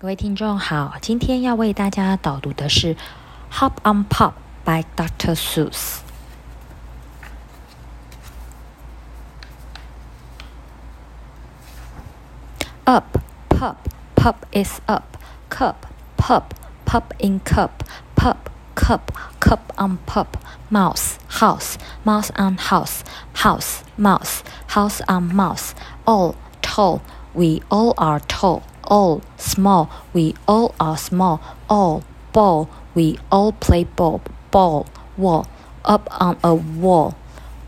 各位听众好，今天要为大家导读的是《Hop on Pop》by Dr. Seuss。Up, pup, pup is up. Cup, pup, pup in cup. Pup, cup, cup on pup. Mouse, house, mouse on house. House, mouse, house on mouse. All, tall, we all are tall all small, we all are small, all ball, we all play ball, ball, wall, up on a wall,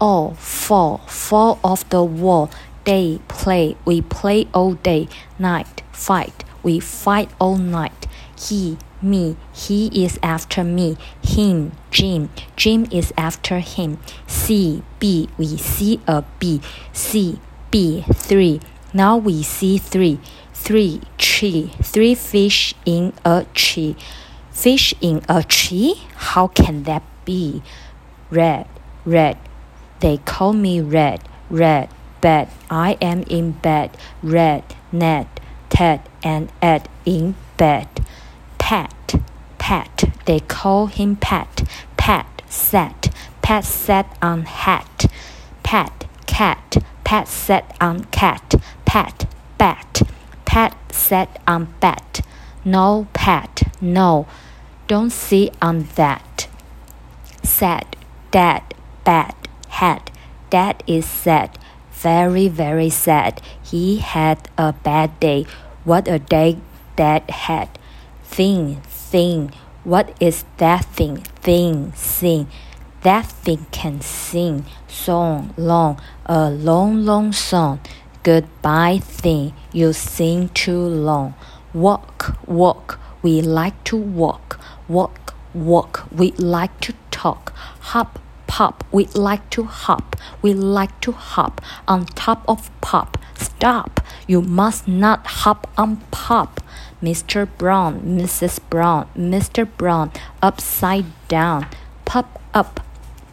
all fall, fall off the wall, day, play, we play all day, night, fight, we fight all night, he, me, he is after me, him, Jim, Jim is after him, C, B, we see a B, C, B, three, now we see three, three tree, three fish in a tree. Fish in a tree? How can that be? Red, red. They call me red, red, bed. I am in bed. Red, Ned, Ted, and Ed in bed. Pat, Pat. They call him Pat. Pat sat. Pat sat on hat. Pat, cat. Pat sat on cat. Pat, bat. Pat sat on bat. No, Pat, no. Don't sit on that. Sad, dad, bad, had. Dad is sad. Very, very sad. He had a bad day. What a day dad had. Thing, thing. What is that thing? Thing, sing. That thing can sing. Song, long. A long, long song. Goodbye thing, you sing too long. Walk, walk, we like to walk. Walk, walk, we like to talk. Hop, pop, we like to hop. We like to hop on top of pop. Stop, you must not hop on pop. Mr. Brown, Mrs. Brown, Mr. Brown, upside down. Pop up,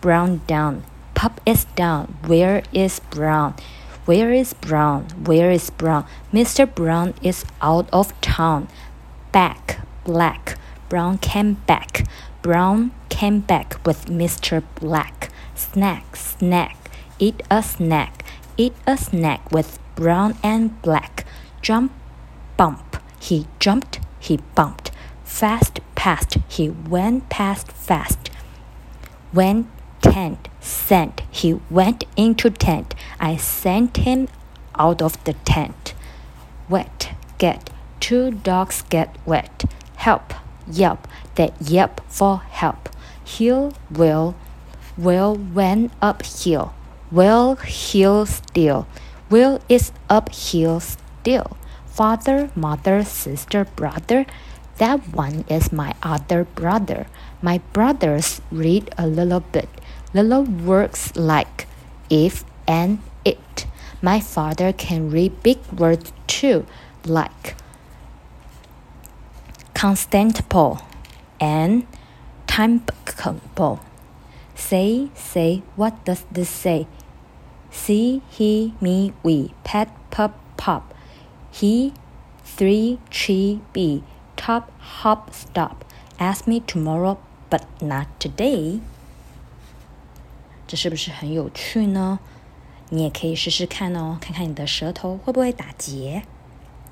brown down. Pop is down. Where is brown? Where is Brown? Where is Brown? Mr. Brown is out of town. Back, black. Brown came back. Brown came back with Mr. Black. Snack, snack. Eat a snack. Eat a snack with brown and black. Jump, bump. He jumped, he bumped. Fast, past. He went past fast. Went tent, sent. He went into tent. I sent him out of the tent. Wet, get. Two dogs get wet. Help, yelp. They yelp for help. Hill, will. Will went uphill. Will, hill, still. Will is uphill still. Father, mother, sister, brother. That one is my other brother. My brothers read a little bit. Little words like if and it. My father can read big words too, like Constantinople and timeable. Say, say, what does this say? See, he, me, we, pet, pup, pop. He, three, tree, be, top, hop, stop. Ask me tomorrow, but not today. 这是不是很有趣呢？你也可以试试看哦，看看你的舌头会不会打结。